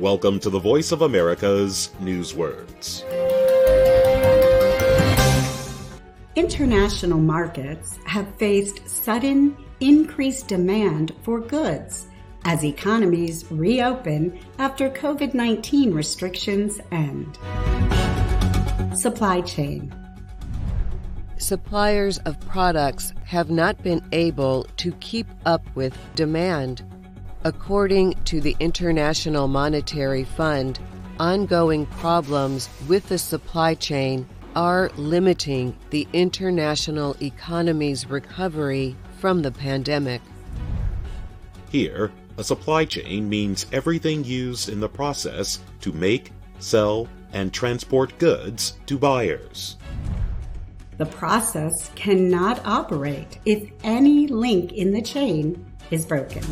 Welcome to the Voice of America's Newswords. International markets have faced sudden increased demand for goods as economies reopen after COVID 19 restrictions end. Supply chain. Suppliers of products have not been able to keep up with demand. According to the International Monetary Fund, ongoing problems with the supply chain are limiting the international economy's recovery from the pandemic. Here, a supply chain means everything used in the process to make, sell, and transport goods to buyers. The process cannot operate if any link in the chain is broken.